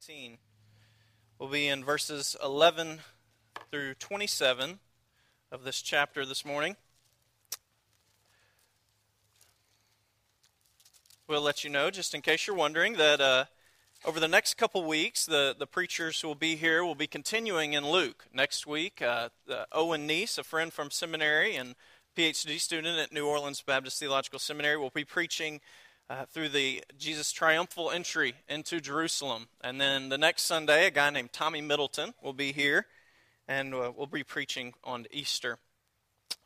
19. We'll be in verses 11 through 27 of this chapter this morning. We'll let you know, just in case you're wondering, that uh, over the next couple weeks, the, the preachers who will be here will be continuing in Luke. Next week, uh, Owen Neese, a friend from seminary and PhD student at New Orleans Baptist Theological Seminary, will be preaching uh, through the Jesus' triumphal entry into Jerusalem. And then the next Sunday, a guy named Tommy Middleton will be here, and uh, we'll be preaching on Easter.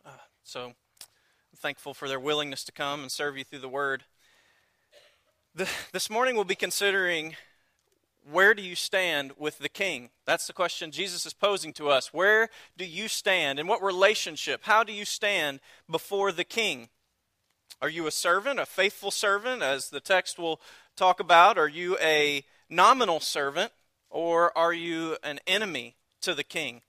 Uh, so I'm thankful for their willingness to come and serve you through the Word. The, this morning, we'll be considering where do you stand with the king? That's the question Jesus is posing to us. Where do you stand? In what relationship? How do you stand before the king? Are you a servant, a faithful servant, as the text will talk about? Are you a nominal servant, or are you an enemy to the king?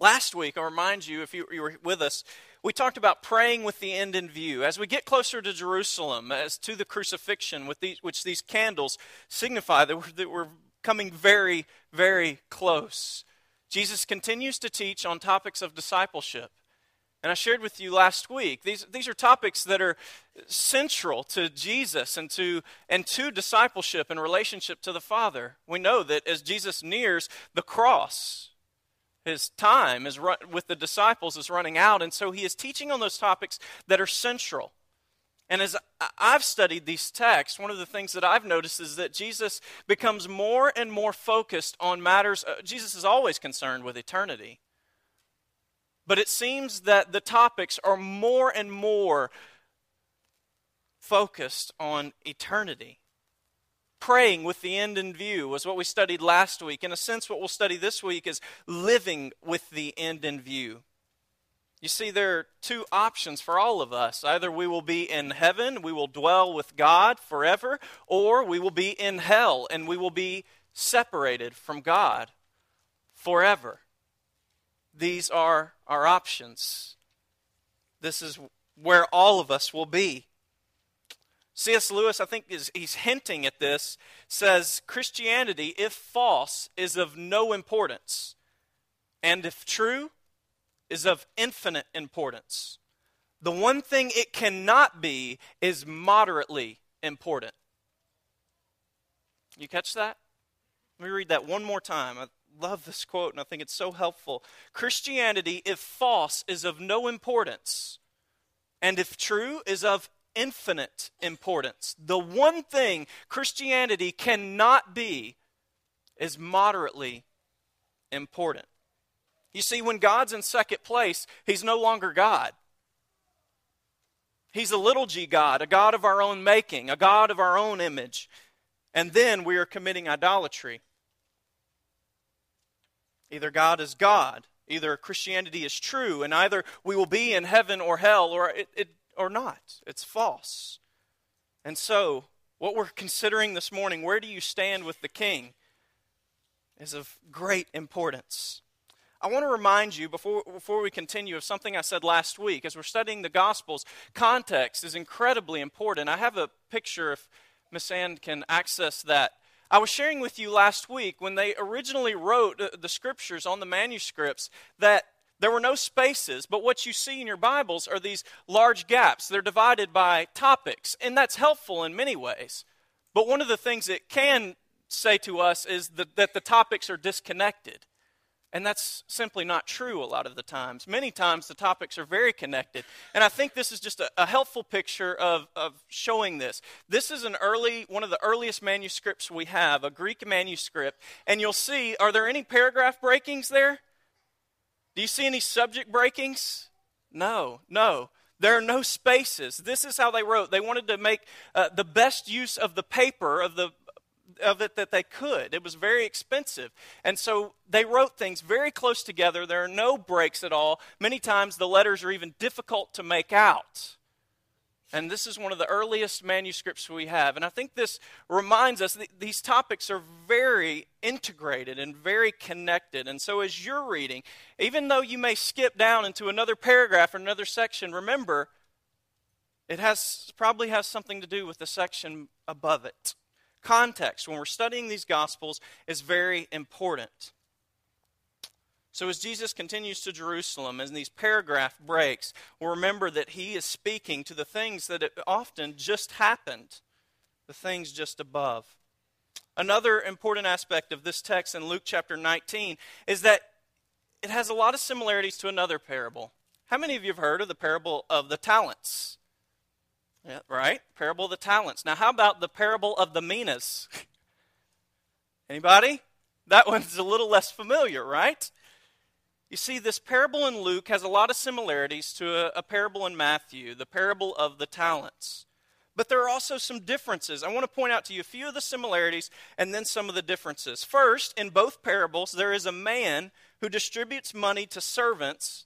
Last week, I'll remind you, if you, you were with us, we talked about praying with the end in view. As we get closer to Jerusalem, as to the crucifixion, with these, which these candles signify that we're, that we're coming very, very close. Jesus continues to teach on topics of discipleship. And I shared with you last week, these, these are topics that are central to Jesus and to, and to discipleship and relationship to the Father. We know that as Jesus nears the cross, his time is run, with the disciples is running out, and so he is teaching on those topics that are central. And as I've studied these texts, one of the things that I've noticed is that Jesus becomes more and more focused on matters. Uh, Jesus is always concerned with eternity. But it seems that the topics are more and more focused on eternity. Praying with the end in view was what we studied last week. In a sense, what we'll study this week is living with the end in view. You see, there are two options for all of us. Either we will be in heaven, we will dwell with God forever, or we will be in hell and we will be separated from God forever. These are our options. This is where all of us will be. C.S. Lewis, I think, is he's hinting at this, says Christianity, if false, is of no importance, and if true, is of infinite importance. The one thing it cannot be is moderately important. You catch that? Let me read that one more time love this quote, and I think it's so helpful. Christianity, if false, is of no importance, and if true, is of infinite importance. The one thing Christianity cannot be is moderately important. You see, when God's in second place, He's no longer God. He's a little g God, a God of our own making, a God of our own image. And then we are committing idolatry. Either God is God, either Christianity is true, and either we will be in heaven or hell, or it, it or not. It's false. And so, what we're considering this morning, where do you stand with the King, is of great importance. I want to remind you before, before we continue of something I said last week. As we're studying the Gospels, context is incredibly important. I have a picture, if Miss Ann can access that. I was sharing with you last week when they originally wrote the scriptures on the manuscripts that there were no spaces, but what you see in your Bibles are these large gaps. They're divided by topics, and that's helpful in many ways. But one of the things it can say to us is that the topics are disconnected. And that's simply not true a lot of the times. Many times the topics are very connected. And I think this is just a, a, helpful picture of, of showing this. This is an early, one of the earliest manuscripts we have, a Greek manuscript. And you'll see, are there any paragraph breakings there? Do you see any subject breakings? No, no. There are no spaces. This is how they wrote. They wanted to make uh, the best use of the paper, of the, of it that they could. It was very expensive. And so they wrote things very close together. There are no breaks at all. Many times the letters are even difficult to make out. And this is one of the earliest manuscripts we have. And I think this reminds us that these topics are very integrated and very connected. And so as you're reading, even though you may skip down into another paragraph or another section, remember it has probably has something to do with the section above it. Context, when we're studying these Gospels, is very important. So, as Jesus continues to Jerusalem, in these paragraph breaks, we'll remember that he is speaking to the things that often just happened, the things just above. Another important aspect of this text in Luke chapter 19 is that it has a lot of similarities to another parable. How many of you have heard of the parable of the talents? Right? Parable of the talents. Now, how about the parable of the minas? Anybody? That one's a little less familiar, right? You see, this parable in Luke has a lot of similarities to a, a, parable in Matthew, the parable of the talents. But there are also some differences. I want to point out to you a few of the similarities and then some of the differences. First, in both parables, there is a man who distributes money to servants,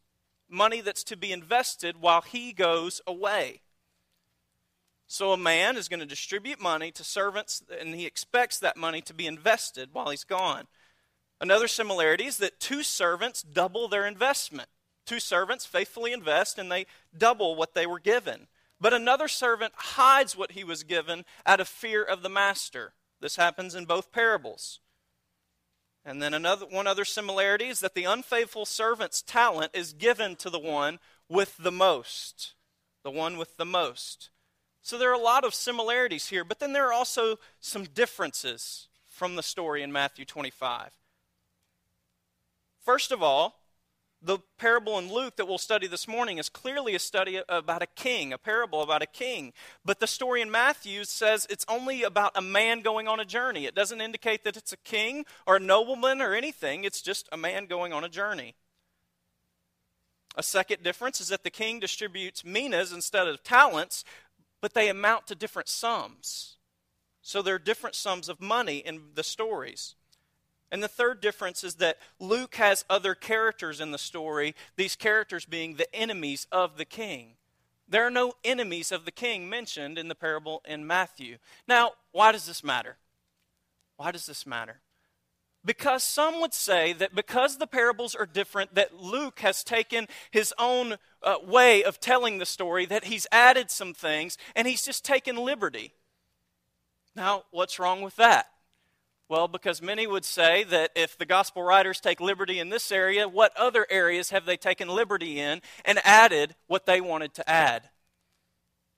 money that's to be invested while he goes away. So a man is going to distribute money to servants, and he expects that money to be invested while he's gone. Another similarity is that two servants double their investment. Two servants faithfully invest and they double what they were given. But another servant hides what he was given out of fear of the master. This happens in both parables. And then another one other similarity is that the unfaithful servant's talent is given to the one with the most. The one with the most. So there are a lot of similarities here, but then there are also some differences from the story in Matthew 25. First of all, the parable in Luke that we'll study this morning is clearly a study about a king, a parable about a king. But the story in Matthew says it's only about a man going on a journey. It doesn't indicate that it's a king or a nobleman or anything, it's just a man going on a journey. A second difference is that the king distributes minas instead of talents, but they amount to different sums. So there are different sums of money in the stories. And the third difference is that Luke has other characters in the story, these characters being the enemies of the king. There are no enemies of the king mentioned in the parable in Matthew. Now, why does this matter? Why does this matter? Because some would say that because the parables are different, that Luke has taken his own uh, way of telling the story, that he's added some things, and he's just taken liberty. Now, what's wrong with that? Well, because many would say that if the gospel writers take liberty in this area, what other areas have they taken liberty in and added what they wanted to add?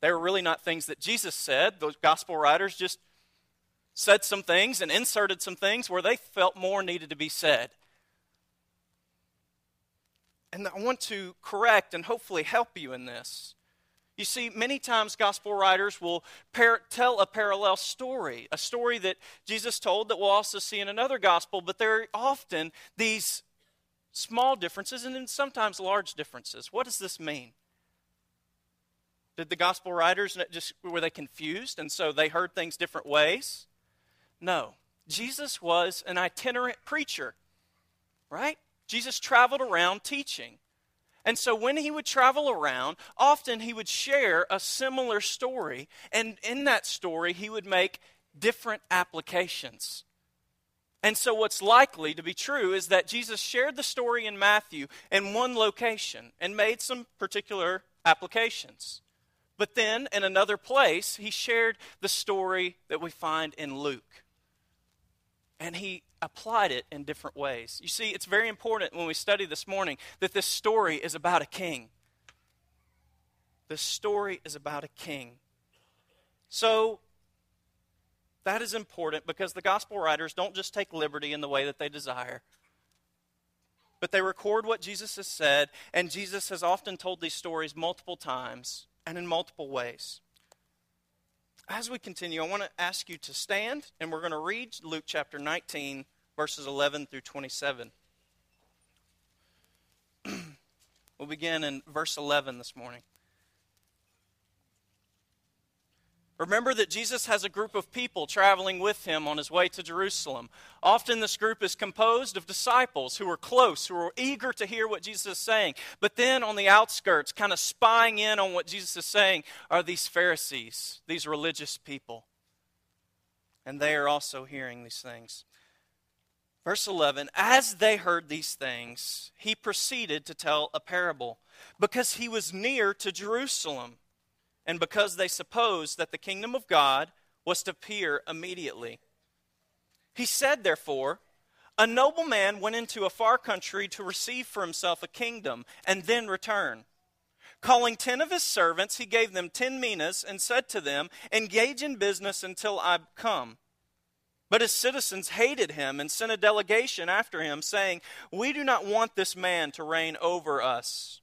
They were really not things that Jesus said. Those gospel writers just said some things and inserted some things where they felt more needed to be said. And I want to correct and hopefully help you in this. You see, many times gospel writers will par- tell a parallel story, a story that Jesus told that we'll also see in another gospel, but there are often these small differences and then sometimes large differences. What does this mean? Did the gospel writers just were they confused and so they heard things different ways? No. Jesus was an itinerant preacher, right? Jesus traveled around teaching. And so when he would travel around, often he would share a similar story. And in that story, he would make different applications. And so, what's likely to be true is that Jesus shared the story in Matthew in one location and made some particular applications. But then, in another place, he shared the story that we find in Luke and he applied it in different ways. You see, it's very important when we study this morning that this story is about a king. The story is about a king. So, that is important because the gospel writers don't just take liberty in the way that they desire, but they record what Jesus has said, and Jesus has often told these stories multiple times and in multiple ways as we continue, I want to ask you to stand, and we're going to read Luke chapter 19, verses 11 through 27. we'll begin in verse 11 this morning. Remember that Jesus has a group of people traveling with him on his way to Jerusalem. Often, this group is composed of disciples who are close, who are eager to hear what Jesus is saying. But then, on the outskirts, kind of spying in on what Jesus is saying, are these Pharisees, these religious people. And they are also hearing these things. Verse 11 As they heard these things, he proceeded to tell a parable because he was near to Jerusalem and because they supposed that the kingdom of God was to appear immediately. He said, therefore, a nobleman went into a far country to receive for himself a kingdom and then return. Calling ten of his servants, he gave them ten minas and said to them, Engage in business until I come. But his citizens hated him and sent a delegation after him, saying, We do not want this man to reign over us.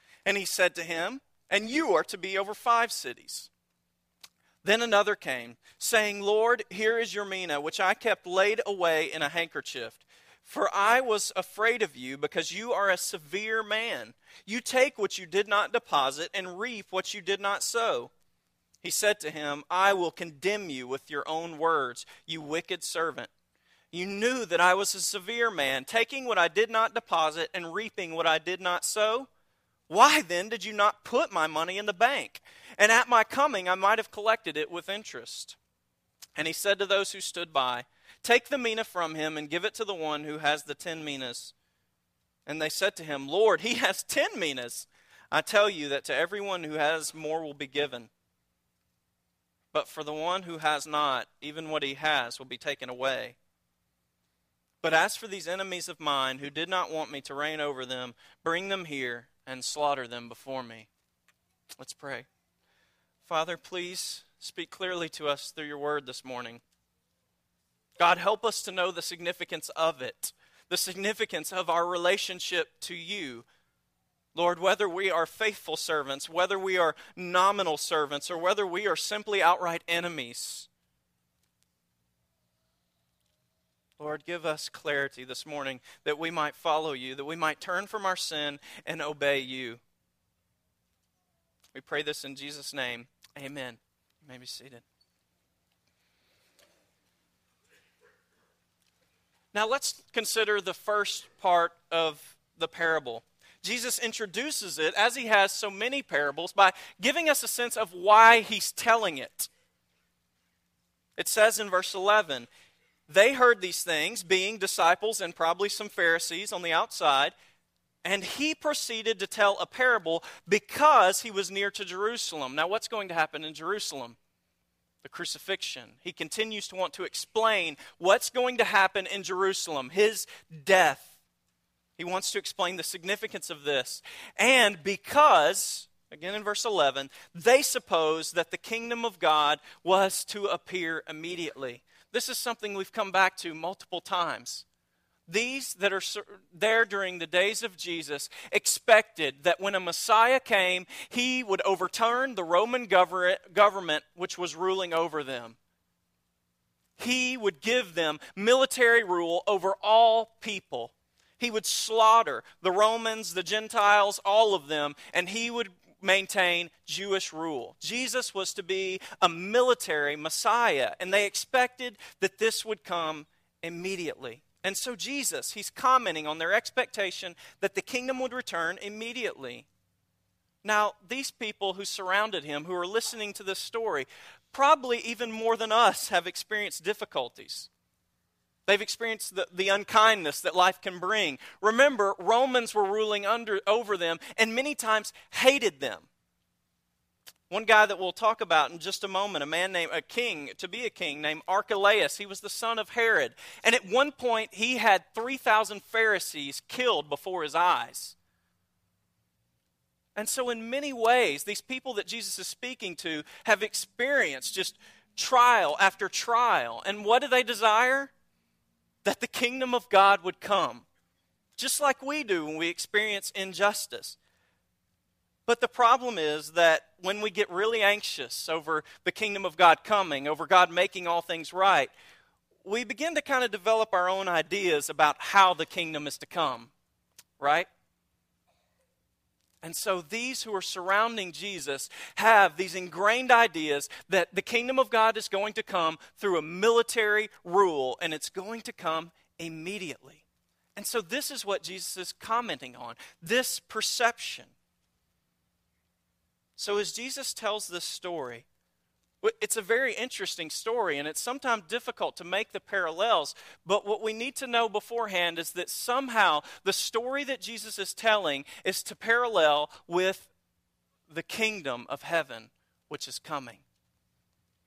And he said to him, And you are to be over five cities. Then another came, saying, Lord, here is your mina, which I kept laid away in a handkerchief. For I was afraid of you, because you are a severe man. You take what you did not deposit and reap what you did not sow. He said to him, I will condemn you with your own words, you wicked servant. You knew that I was a severe man, taking what I did not deposit and reaping what I did not sow. Why then did you not put my money in the bank? And at my coming I might have collected it with interest. And he said to those who stood by, Take the mina from him and give it to the one who has the ten minas. And they said to him, Lord, he has ten minas. I tell you that to everyone who has more will be given. But for the one who has not, even what he has will be taken away. But as for these enemies of mine who did not want me to reign over them, bring them here and slaughter them before me. Let's pray. Father, please speak clearly to us through your word this morning. God, help us to know the significance of it, the significance of our relationship to you. Lord, whether we are faithful servants, whether we are nominal servants, or whether we are simply outright enemies, Lord, give us clarity this morning that we might follow you, that we might turn from our sin and obey you. We pray this in Jesus' name. Amen. You may be seated. Now let's consider the first part of the parable. Jesus introduces it, as he has so many parables, by giving us a sense of why he's telling it. It says in verse 11, they heard these things, being disciples and probably some Pharisees on the outside, and he proceeded to tell a parable because he was near to Jerusalem. Now, what's going to happen in Jerusalem? the crucifixion. He continues to want to explain what's going to happen in Jerusalem, his death. He wants to explain the significance of this. And because, again in verse 11, they suppose that the kingdom of God was to appear immediately. This is something we've come back to multiple times. These that are there during the days of Jesus expected that when a Messiah came, he would overturn the Roman government which was ruling over them. He would give them military rule over all people. He would slaughter the Romans, the Gentiles, all of them, and he would maintain Jewish rule. Jesus was to be a military Messiah, and they expected that this would come immediately. And so, Jesus, he's commenting on their expectation that the kingdom would return immediately. Now, these people who surrounded him, who are listening to this story, probably even more than us have experienced difficulties. They've experienced the, the unkindness that life can bring. Remember, Romans were ruling under, over them and many times hated them. One guy that we'll talk about in just a moment, a man named a king, to be a king, named Archelaus. He was the son of Herod. And at one point, he had 3,000 Pharisees killed before his eyes. And so, in many ways, these people that Jesus is speaking to have experienced just trial after trial. And what do they desire? That the kingdom of God would come, just like we do when we experience injustice. But the problem is that when we get really anxious over the kingdom of God coming, over God making all things right, we begin to kind of develop our own ideas about how the kingdom is to come, right? And so these who are surrounding Jesus have these ingrained ideas that the kingdom of God is going to come through a military rule and it's going to come immediately. And so this is what Jesus is commenting on this perception. So as Jesus tells this story, it's a very interesting story, and it's sometimes difficult to make the parallels. But what we need to know beforehand is that somehow the story that Jesus is telling is to parallel with the kingdom of heaven, which is coming.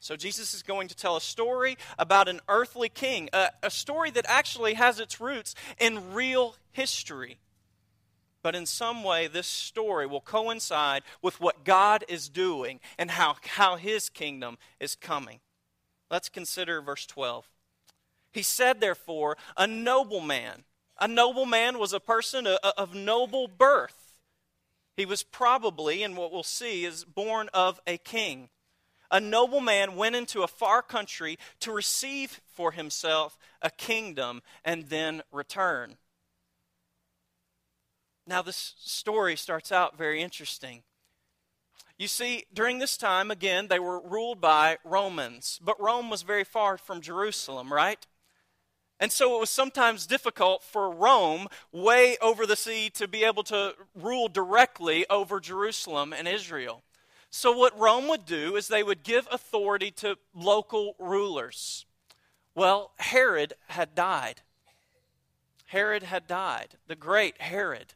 So, Jesus is going to tell a story about an earthly king, a, a story that actually has its roots in real history but in some way this story will coincide with what God is doing and how, how his kingdom is coming. Let's consider verse 12. He said, therefore, a noble man. A noble man was a person of noble birth. He was probably, and what we'll see, is born of a king. A noble man went into a far country to receive for himself a kingdom and then return. Now, this story starts out very interesting. You see, during this time, again, they were ruled by Romans, but Rome was very far from Jerusalem, right? And so it was sometimes difficult for Rome, way over the sea, to be able to rule directly over Jerusalem and Israel. So, what Rome would do is they would give authority to local rulers. Well, Herod had died. Herod had died, the great Herod.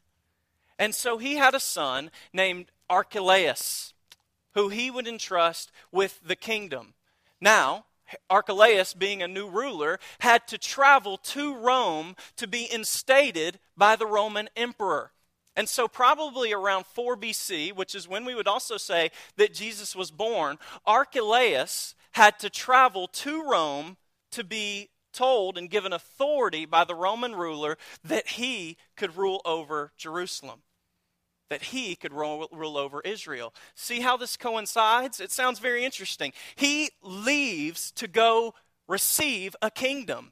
And so he had a son named Archelaus, who he would entrust with the kingdom. Now, Archelaus, being a new ruler, had to travel to Rome to be instated by the Roman emperor. And so, probably around 4 BC, which is when we would also say that Jesus was born, Archelaus had to travel to Rome to be told and given authority by the Roman ruler that he could rule over Jerusalem that he could rule, rule, over Israel. See how this coincides? It sounds very interesting. He leaves to go receive a kingdom.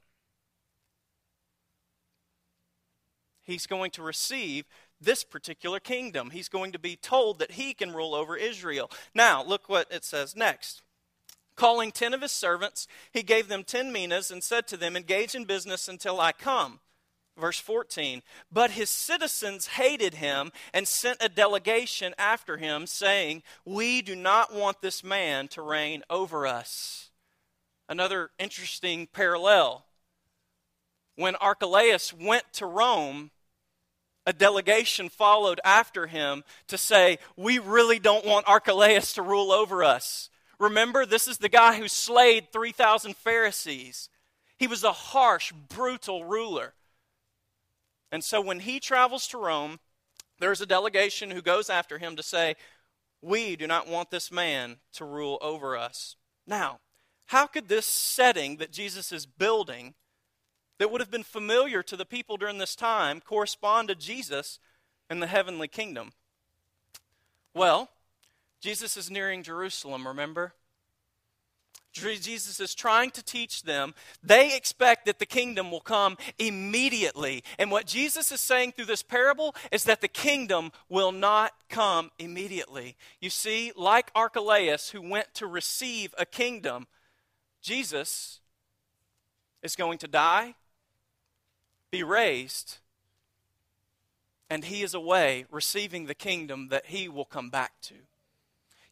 He's going to receive this particular kingdom. He's going to be told that he can rule over Israel. Now, look what it says next. Calling ten of his servants, he gave them ten minas and said to them, Engage in business until I come. Verse 14, but his citizens hated him and sent a delegation after him, saying, We do not want this man to reign over us. Another interesting parallel. When Archelaus went to Rome, a delegation followed after him to say, We really don't want Archelaus to rule over us. Remember, this is the guy who slayed 3,000 Pharisees. He was a harsh, brutal ruler. And so when he travels to Rome, there's a delegation who goes after him to say, We do not want this man to rule over us. Now, how could this setting that Jesus is building, that would have been familiar to the people during this time, correspond to Jesus and the heavenly kingdom? Well, Jesus is nearing Jerusalem, remember? Jesus is trying to teach them, they expect that the kingdom will come immediately. And what Jesus is saying through this parable is that the kingdom will not come immediately. You see, like Archelaus, who went to receive a kingdom, Jesus is going to die, be raised, and he is away receiving the kingdom that he will come back to.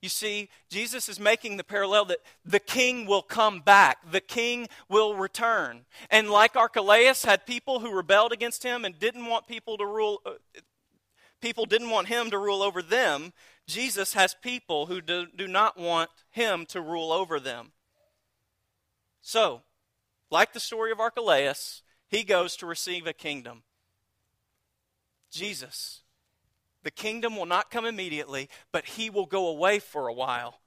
You see, Jesus is making the parallel that the king will come back, the king will return. And like Archelaus had people who rebelled against him and didn't want people to rule, uh, people didn't want him to rule over them, Jesus has people who do, do not want him to rule over them. So, like the story of Archelaus, he goes to receive a kingdom. Jesus the kingdom will not come immediately, but he will go away for a while.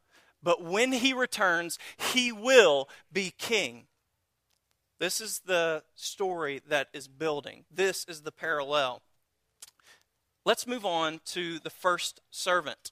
But when he returns, he will be king. This is the story that is building. This is the parallel. Let's move on to the first servant.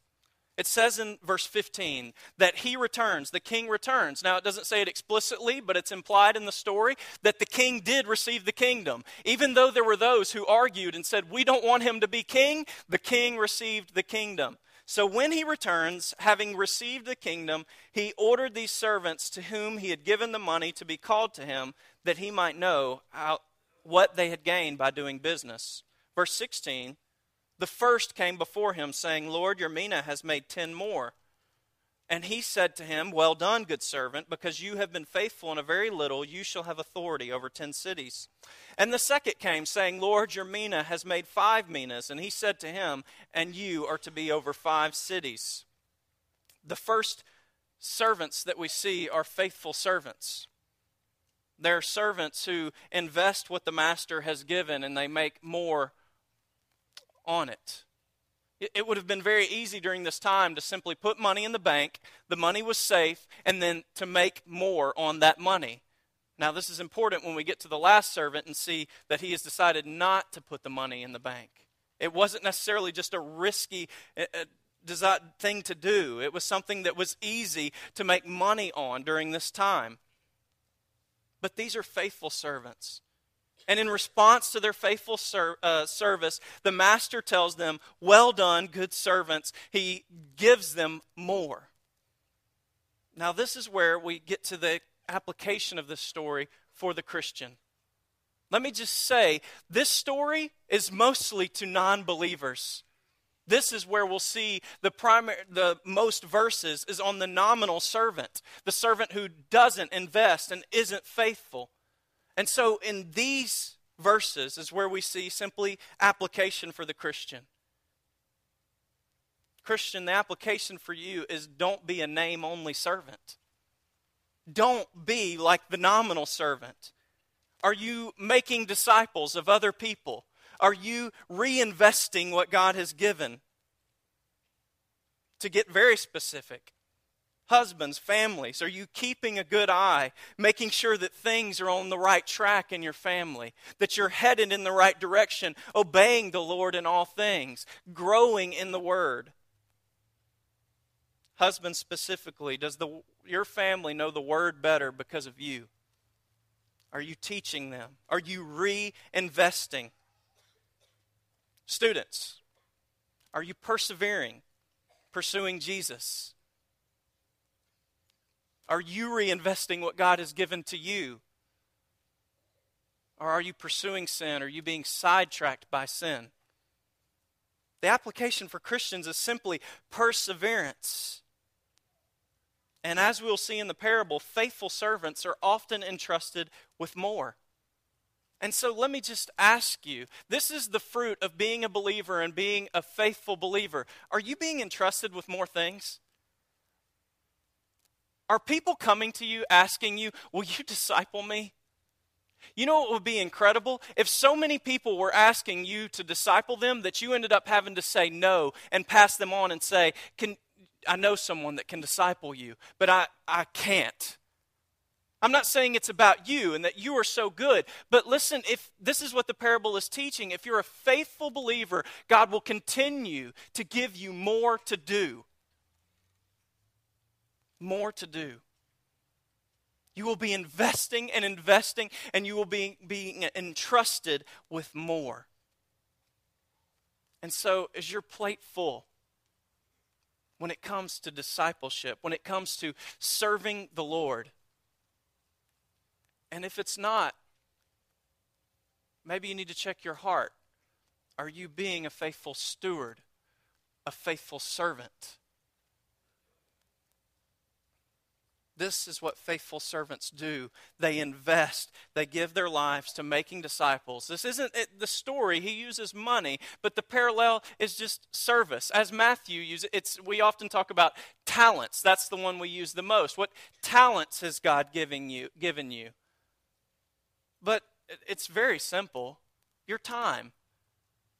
It says in verse 15 that he returns, the king returns. Now, it doesn't say it explicitly, but it's implied in the story that the king did receive the kingdom. Even though there were those who argued and said, We don't want him to be king, the king received the kingdom. So when he returns, having received the kingdom, he ordered these servants to whom he had given the money to be called to him, that he might know how, what they had gained by doing business. Verse 16 the first came before him, saying, Lord, your mina has made ten more. And he said to him, Well done, good servant, because you have been faithful in a very little, you shall have authority over ten cities. And the second came, saying, Lord, your mina has made five minas. And he said to him, And you are to be over five cities. The first servants that we see are faithful servants. They're servants who invest what the master has given and they make more on it. It would have been very easy during this time to simply put money in the bank, the money was safe, and then to make more on that money. Now, this is important when we get to the last servant and see that he has decided not to put the money in the bank. It wasn't necessarily just a risky uh, uh, thing to do, it was something that was easy to make money on during this time. But these are faithful servants. And in response to their faithful ser- uh, service, the master tells them, Well done, good servants. He gives them more. Now, this is where we get to the application of this story for the Christian. Let me just say, this story is mostly to non believers. This is where we'll see the primary, the most verses is on the nominal servant, the servant who doesn't invest and isn't faithful. And so in these verses is where we see simply application for the Christian. Christian, the application for you is don't be a name only servant. Don't be like the nominal servant. Are you making disciples of other people? Are you reinvesting what God has given? To get very specific, Husbands, families, are you keeping a good eye, making sure that things are on the right track in your family, that you're headed in the right direction, obeying the Lord in all things, growing in the Word? Husbands, specifically, does the, your family know the Word better because of you? Are you teaching them? Are you reinvesting? Students, are you persevering, pursuing Jesus? Are you reinvesting what God has given to you? Or are you pursuing sin? Are you being sidetracked by sin? The application for Christians is simply perseverance. And as we'll see in the parable, faithful servants are often entrusted with more. And so let me just ask you this is the fruit of being a believer and being a faithful believer. Are you being entrusted with more things? Are people coming to you asking you, Will you disciple me? You know what would be incredible? If so many people were asking you to disciple them that you ended up having to say no and pass them on and say, Can I know someone that can disciple you, but I, I can't. I'm not saying it's about you and that you are so good, but listen, if this is what the parable is teaching, if you're a faithful believer, God will continue to give you more to do more to do. You will be investing and investing, and you will be being entrusted with more. And so, is your plate full when it comes to discipleship, when it comes to serving the Lord? And if it's not, maybe you need to check your heart. Are you being a faithful steward, a faithful servant? This is what faithful servants do. They invest, they give their lives to making disciples. This isn't the story, he uses money, but the parallel is just service. As Matthew uses it's we often talk about talents. That's the one we use the most. What talents has God giving you given you? But it's very simple. Your time.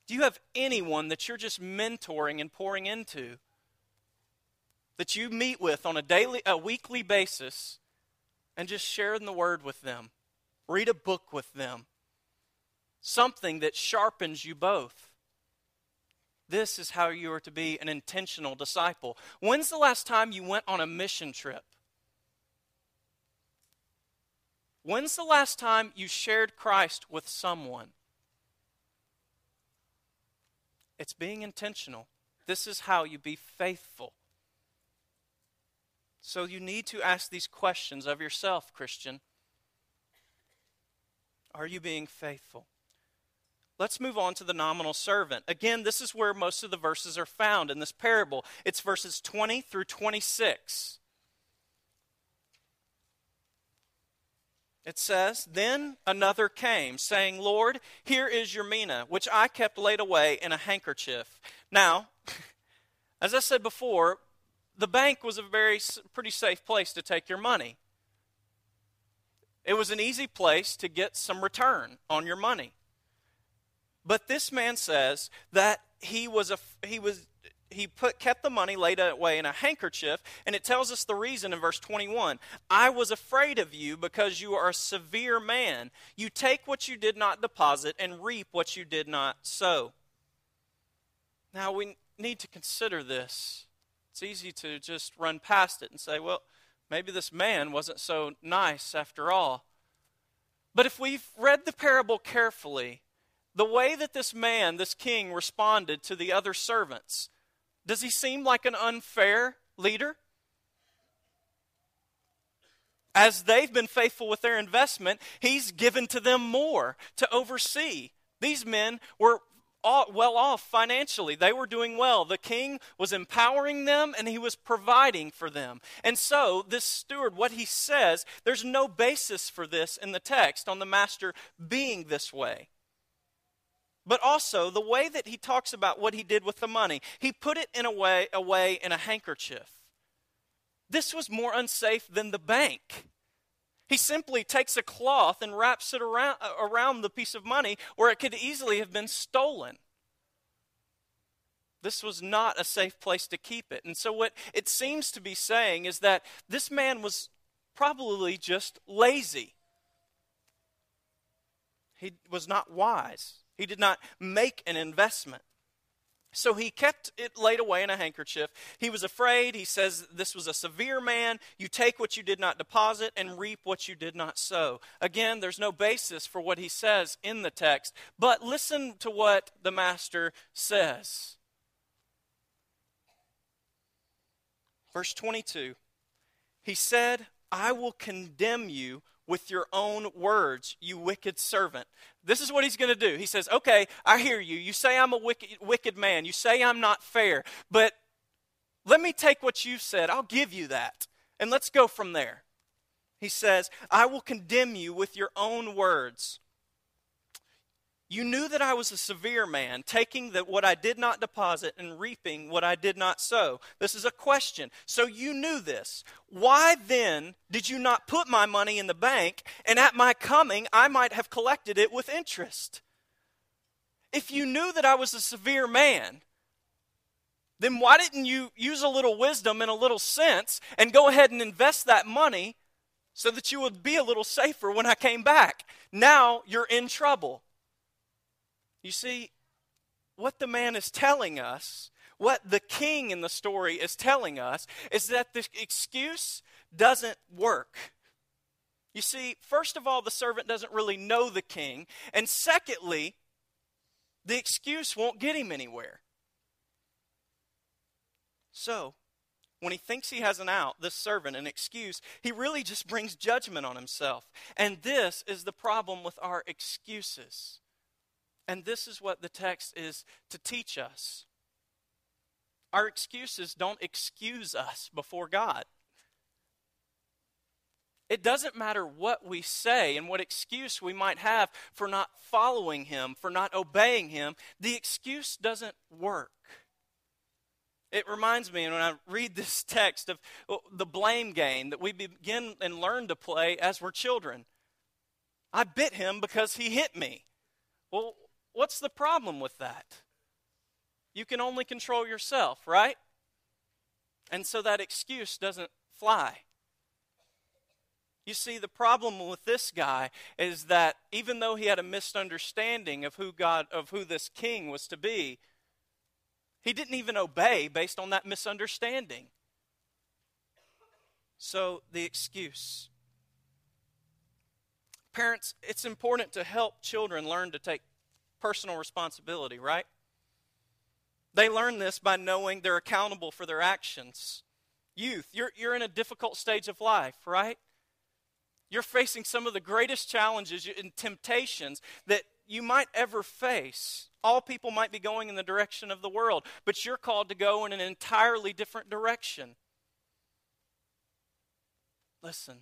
Do you have anyone that you're just mentoring and pouring into? That you meet with on a daily a weekly basis and just share in the word with them read a book with them something that sharpens you both This is how you are to be an intentional disciple. When's the last time you went on a mission trip? When's the last time you shared Christ with someone? It's being intentional. This is how you be faithful. So you need to ask these questions of yourself, Christian. Are you being faithful? Let's move on to the nominal servant. Again, this is where most of the verses are found in this parable. It's verses 20 through 26. It says, Then another came, saying, Lord, here is your mina, which I kept laid away in a handkerchief. Now, as I said before, the bank was a very pretty safe place to take your money. It was an easy place to get some return on your money. But this man says that he was a he was he put kept the money laid away in a handkerchief and it tells us the reason in verse 21 i was afraid of you because you are a severe man you take what you did not deposit and reap what you did not sow now we need to consider this it's easy to just run past it and say well maybe this man wasn't so nice after all but if we've read the parable carefully the way that this man, this king, responded to the other servants, does he seem like an unfair leader? As they've been faithful with their investment, he's given to them more to oversee. These men were well off financially. They were doing well. The king was empowering them and he was providing for them. And so, this steward, what he says, there's no basis for this in the text on the master being this way but also the way that he talks about what he did with the money. He put it in a way away in a handkerchief. This was more unsafe than the bank. He simply takes a cloth and wraps it around, around the piece of money where it could easily have been stolen. This was not a safe place to keep it. And so, what it seems to be saying is that this man was probably just lazy. He was not wise. He did not make an investment. So he kept it laid away in a handkerchief. He was afraid. He says, This was a severe man. You take what you did not deposit and reap what you did not sow. Again, there's no basis for what he says in the text. But listen to what the master says. Verse 22 He said, I will condemn you with your own words, you wicked servant. This is what he's going to do. He says, Okay, I hear you. You say I'm a wicked, wicked man. You say I'm not fair. But let me take what you've said. I'll give you that. And let's go from there. He says, I will condemn you with your own words. You knew that I was a severe man, taking that what I did not deposit and reaping what I did not sow. This is a question. So you knew this. Why then did you not put my money in the bank, and at my coming I might have collected it with interest? If you knew that I was a severe man, then why didn't you use a little wisdom and a little sense and go ahead and invest that money so that you would be a little safer when I came back? Now you're in trouble. You see, what the man is telling us, what the king in the story is telling us, is that the excuse doesn't work. You see, first of all, the servant doesn't really know the king. And secondly, the excuse won't get him anywhere. So, when he thinks he has an out, this servant, an excuse, he really just brings judgment on himself. And this is the problem with our excuses. And this is what the text is to teach us. Our excuses don't excuse us before God. It doesn't matter what we say and what excuse we might have for not following Him, for not obeying Him, the excuse doesn't work. It reminds me when I read this text of oh, the blame game that we begin and learn to play as we're children. I bit him because he hit me. Well, What's the problem with that? You can only control yourself, right? And so that excuse doesn't fly. You see, the problem with this guy is that even though he had a misunderstanding of who God, of who this king was to be, He didn't even obey based on that misunderstanding. So, the excuse. Parents, it's important to help children learn to take personal responsibility, right? They learn this by knowing they're accountable for their actions. Youth, you're, you're in a difficult stage of life, right? You're facing some of the greatest challenges and temptations that you might ever face. All people might be going in the direction of the world, but you're called to go in an entirely different direction. Listen,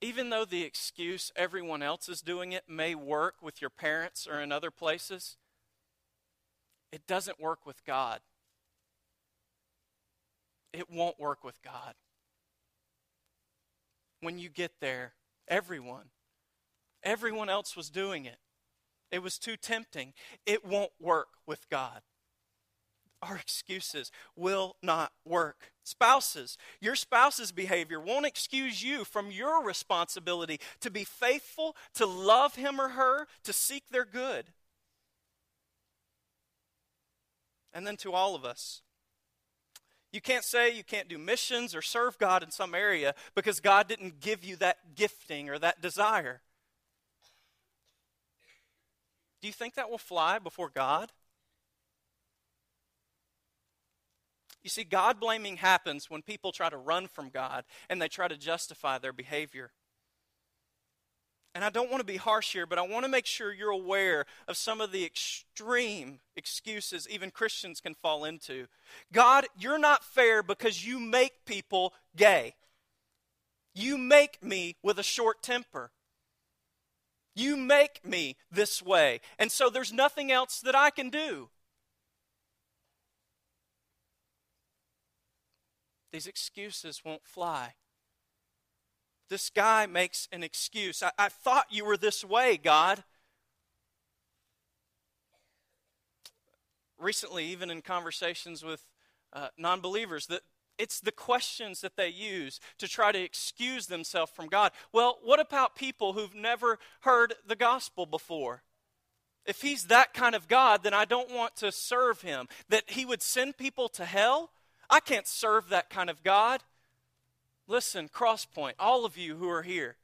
even though the excuse everyone else is doing it may work with your parents or in other places, it doesn't work with God. It won't work with God. When you get there, everyone, everyone else was doing it. It was too tempting. It won't work with God. Our excuses will not work. Spouses, your spouse's behavior won't excuse you from your responsibility to be faithful, to love him or her, to seek their good. And then to all of us, you can't say you can't do missions or serve God in some area because God didn't give you that gifting or that desire. Do you think that will fly before God? You see, God blaming happens when people try to run from God and they try to justify their behavior. And I don't want to be harsh here, but I want to make sure you're aware of some of the extreme excuses even Christians can fall into. God, you're not fair because you make people gay. You make me with a short temper. You make me this way. And so there's nothing else that I can do. These excuses won't fly. This guy makes an excuse. I, I thought you were this way, God. Recently, even in conversations with uh, non believers, that it's the questions that they use to try to excuse themselves from God. Well, what about people who've never heard the gospel before? If he's that kind of God, then I don't want to serve him. That he would send people to hell? I can't serve that kind of God. Listen, Crosspoint, all of you who are here.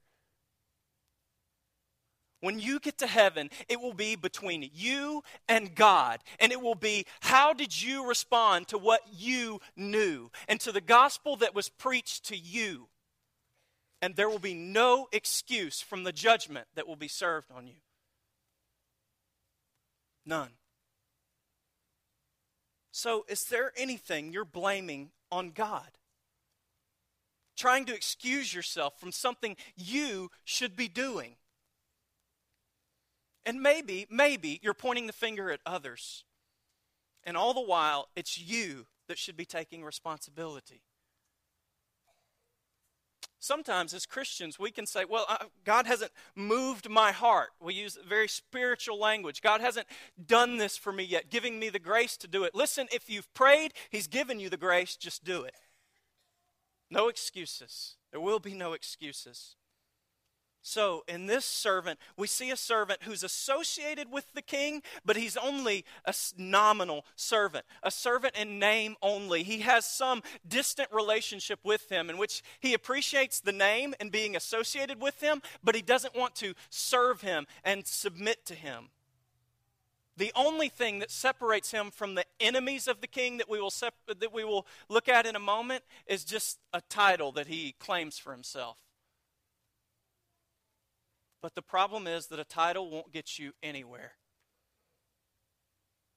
When you get to heaven, it will be between you and God. And it will be how did you respond to what you knew and to the gospel that was preached to you? And there will be no excuse from the judgment that will be served on you. None. So, is there anything you're blaming on God? Trying to excuse yourself from something you should be doing. And maybe, maybe you're pointing the finger at others. And all the while, it's you that should be taking responsibility. Sometimes, as Christians, we can say, Well, uh, God hasn't moved my heart. We use very spiritual language. God hasn't done this for me yet, giving me the grace to do it. Listen, if you've prayed, He's given you the grace, just do it. No excuses. There will be no excuses. So, in this servant, we see a servant who's associated with the king, but he's only a nominal servant, a servant in name only. He has some distant relationship with him in which he appreciates the name and being associated with him, but he doesn't want to serve him and submit to him. The only thing that separates him from the enemies of the king that we will, sep- that we will look at in a moment is just a title that he claims for himself. But the problem is that a title won't get you anywhere.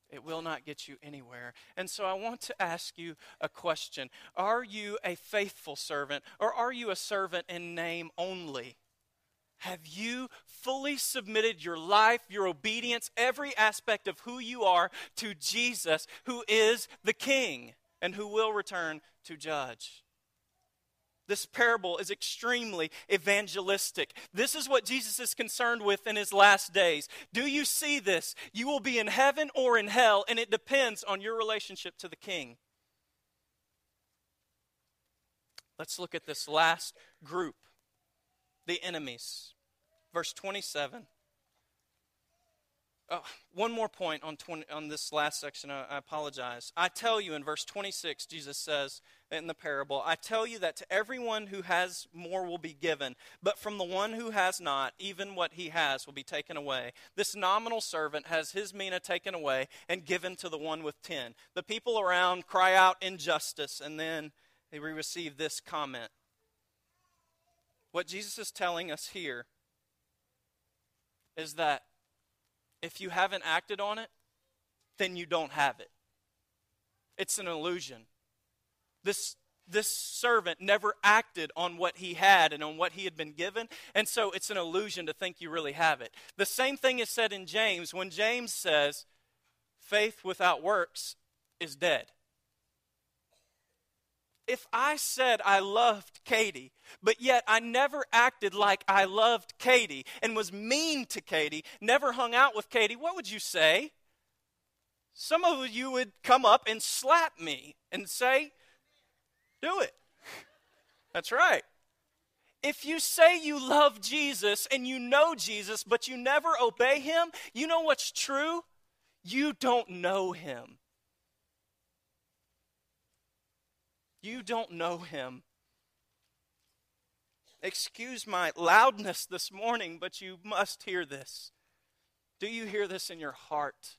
It will not get you anywhere. And so I want to ask you a question Are you a faithful servant, or are you a servant in name only? Have you fully submitted your life, your obedience, every aspect of who you are to Jesus, who is the King and who will return to judge? This parable is extremely evangelistic. This is what Jesus is concerned with in his last days. Do you see this? You will be in heaven or in hell, and it depends on your relationship to the king. Let's look at this last group the enemies. Verse 27. oh, one more point on, 20, on this last section. I, I apologize. I tell you in verse 26, Jesus says in the parable, I tell you that to everyone who has more will be given, but from the one who has not, even what he has will be taken away. This nominal servant has his mina taken away and given to the one with ten. The people around cry out injustice, and then they receive this comment. What Jesus is telling us here is that if you haven't acted on it, then you don't have it. It's an illusion. This, this servant never acted on what he had and on what he had been given, and so it's an illusion to think you really have it. The same thing is said in James when James says, faith without works is dead if I said I loved Katie, but yet I never acted like I loved Katie and was mean to Katie, never hung out with Katie, what would you say? Some of you would come up and slap me and say, Do it. That's right. If you say you love Jesus and you know Jesus, but you never obey him, you know what's true? You don't know him. You don't know him. Excuse my loudness this morning, but you must hear this. Do you hear this in your heart?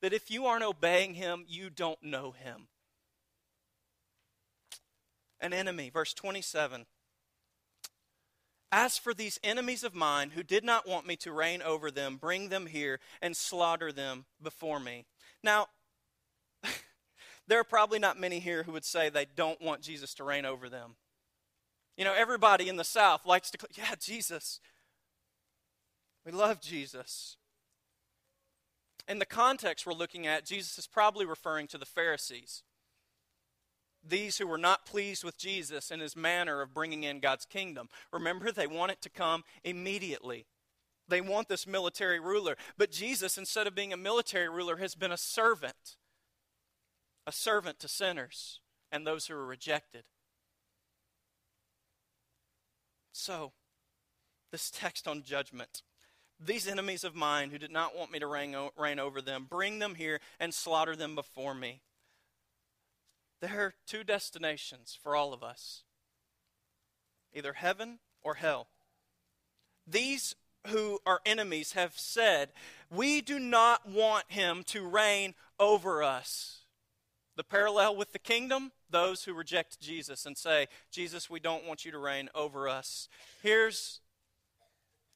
That if you aren't obeying him, you don't know him. An enemy, verse 27. As for these enemies of mine who did not want me to reign over them, bring them here and slaughter them before me. Now, there are probably not many here who would say they don't want Jesus to reign over them. You know, everybody in the South likes to, yeah, Jesus. We love Jesus. In the context we're looking at, Jesus is probably referring to the Pharisees. These who were not pleased with Jesus and his manner of bringing in God's kingdom. Remember, they want it to come immediately. They want this military ruler. But Jesus, instead of being a military ruler, has been a servant a servant to sinners and those who are rejected. So, this text on judgment. These enemies of mine who did not want me to reign, over them, bring them here and slaughter them before me. There are two destinations for all of us either heaven or hell. These who are enemies have said, We do not want him to reign over us. The parallel with the kingdom, those who reject Jesus and say, Jesus, we don't want you to reign over us. Here's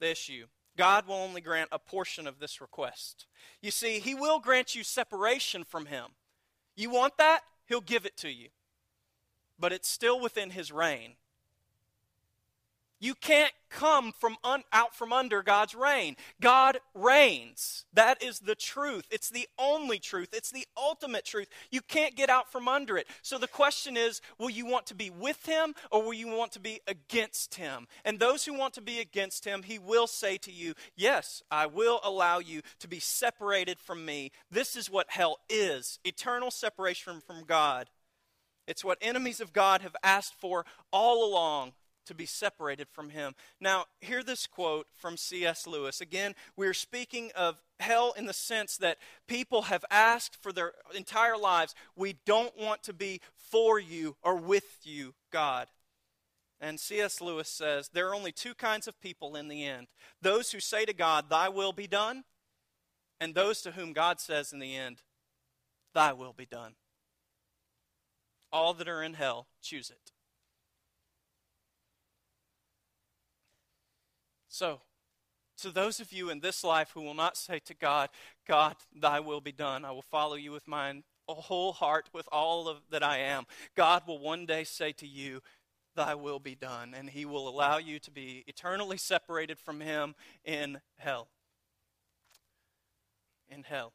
the issue God will only grant a portion of this request. You see, He will grant you separation from Him. You want that? He'll give it to you. But it's still within His reign. You can't come from un, out from under God's reign. God reigns. That is the truth. It's the only truth. It's the ultimate truth. You can't get out from under it. So the question is will you want to be with him or will you want to be against him? And those who want to be against him, he will say to you, Yes, I will allow you to be separated from me. This is what hell is eternal separation from God. It's what enemies of God have asked for all along to be separated from him. Now, hear this quote from C.S. Lewis. Again, we're speaking of hell in the sense that people have asked for their entire lives, we don't want to be for you or with you, God. And C.S. Lewis says there are only two kinds of people in the end those who say to God, Thy will be done, and those to whom God says in the end, Thy will be done. All that are in hell, choose it. So, to those of you in this life who will not say to God, God, thy will be done, I will follow you with my whole heart, with all of that I am, God will one day say to you, Thy will be done, and he will allow you to be eternally separated from him in hell. In hell.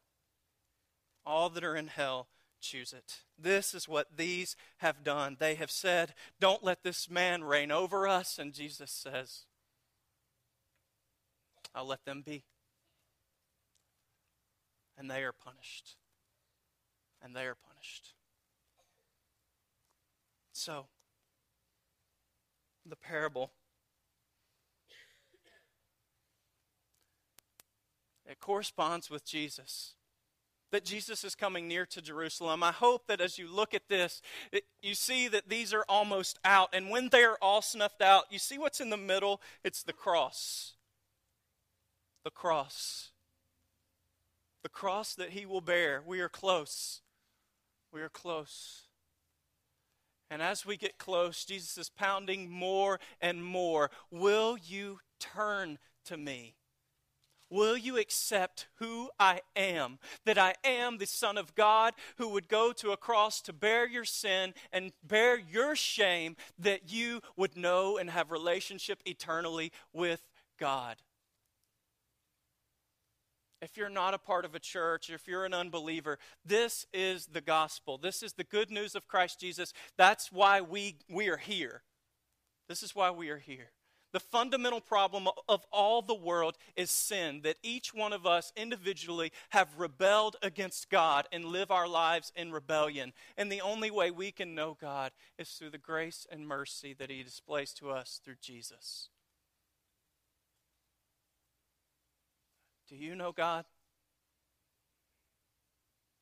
All that are in hell choose it. This is what these have done. They have said, Don't let this man reign over us. And Jesus says, I'll let them be. And they are punished. And they are punished. So, the parable it corresponds with Jesus. That Jesus is coming near to Jerusalem. I hope that as you look at this, it, you see that these are almost out. And when they are all snuffed out, you see what's in the middle? It's the cross. The cross. The cross that he will bear. We are close. We are close. And as we get close, Jesus is pounding more and more. Will you turn to me? Will you accept who I am? That I am the Son of God who would go to a cross to bear your sin and bear your shame, that you would know and have relationship eternally with God. If you're not a part of a church, if you're an unbeliever, this is the gospel. This is the good news of Christ Jesus. That's why we, we are here. This is why we are here. The fundamental problem of all the world is sin, that each one of us individually have rebelled against God and live our lives in rebellion. And the only way we can know God is through the grace and mercy that He displays to us through Jesus. Do you know God?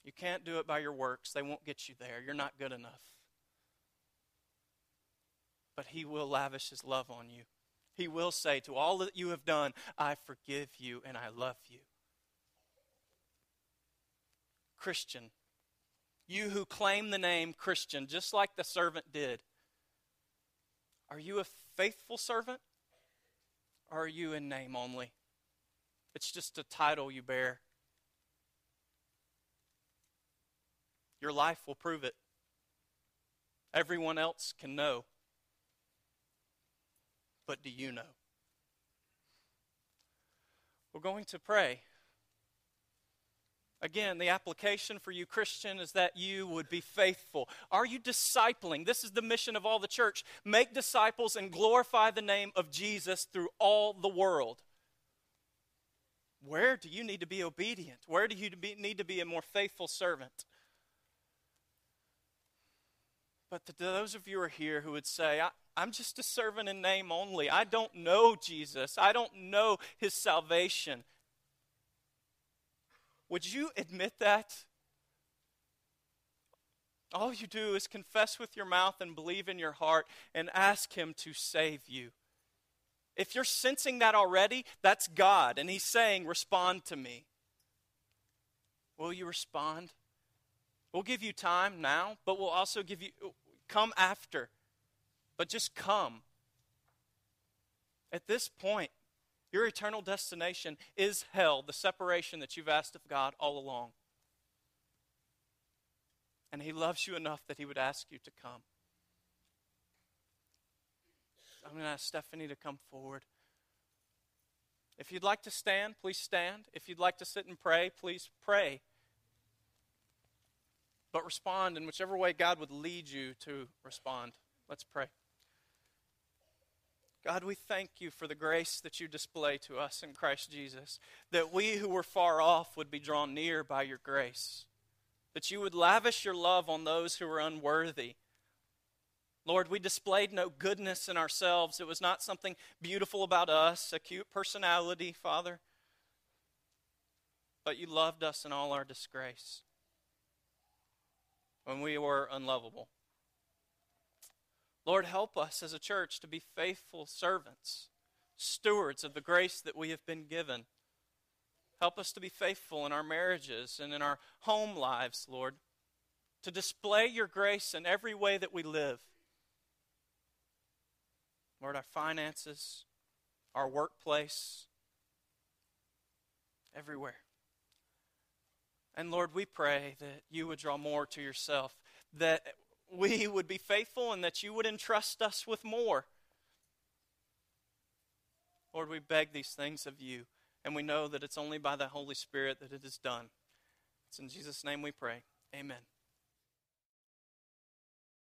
You can't do it by your works, they won't get you there. You're not good enough. But He will lavish His love on you. He will say, To all that you have done, I forgive you and I love you. Christian, you who claim the name Christian, just like the servant did, are you a faithful servant or are you in name only? It's just a title you bear. Your life will prove it. Everyone else can know but do you know? We're going to pray. Again, the application for you, Christian, is that you would be faithful. Are you discipling? This is the mission of all the church. Make disciples and glorify the name of Jesus through all the world. Where do you need to be obedient? Where do you need to be a more faithful servant? But to those of you who are here who would say, I, I'm just a servant in name only. I don't know Jesus. I don't know his salvation. Would you admit that? All you do is confess with your mouth and believe in your heart and ask him to save you. If you're sensing that already, that's God, and he's saying, Respond to me. Will you respond? We'll give you time now, but we'll also give you come after but just come. At this point, your eternal destination is hell, the separation that you've asked of God all along. And He loves you enough that He would ask you to come. I'm going to ask Stephanie to come forward. If you'd like to stand, please stand. If you'd like to sit and pray, please pray. But respond in whichever way God would lead you to respond. Let's pray. God, we thank you for the grace that you display to us in Christ Jesus, that we who were far off would be drawn near by your grace, that you would lavish your love on those who are unworthy. Lord, we displayed no goodness in ourselves. It was not something beautiful about us, a cute personality, Father, but you loved us in all our disgrace when we were unlovable. Lord, help us as a church to be faithful servants, stewards of the grace that we have been given. Help us to be faithful in our marriages and in our home lives, Lord, to display your grace in every way that we live. Lord, our finances, our workplace, everywhere. And Lord, we pray that you would draw more to yourself, that we would be faithful and that you would entrust us with more. Lord, we beg these things of you, and we know that it's only by the Holy Spirit that it is done. It's in Jesus' name we pray. Amen.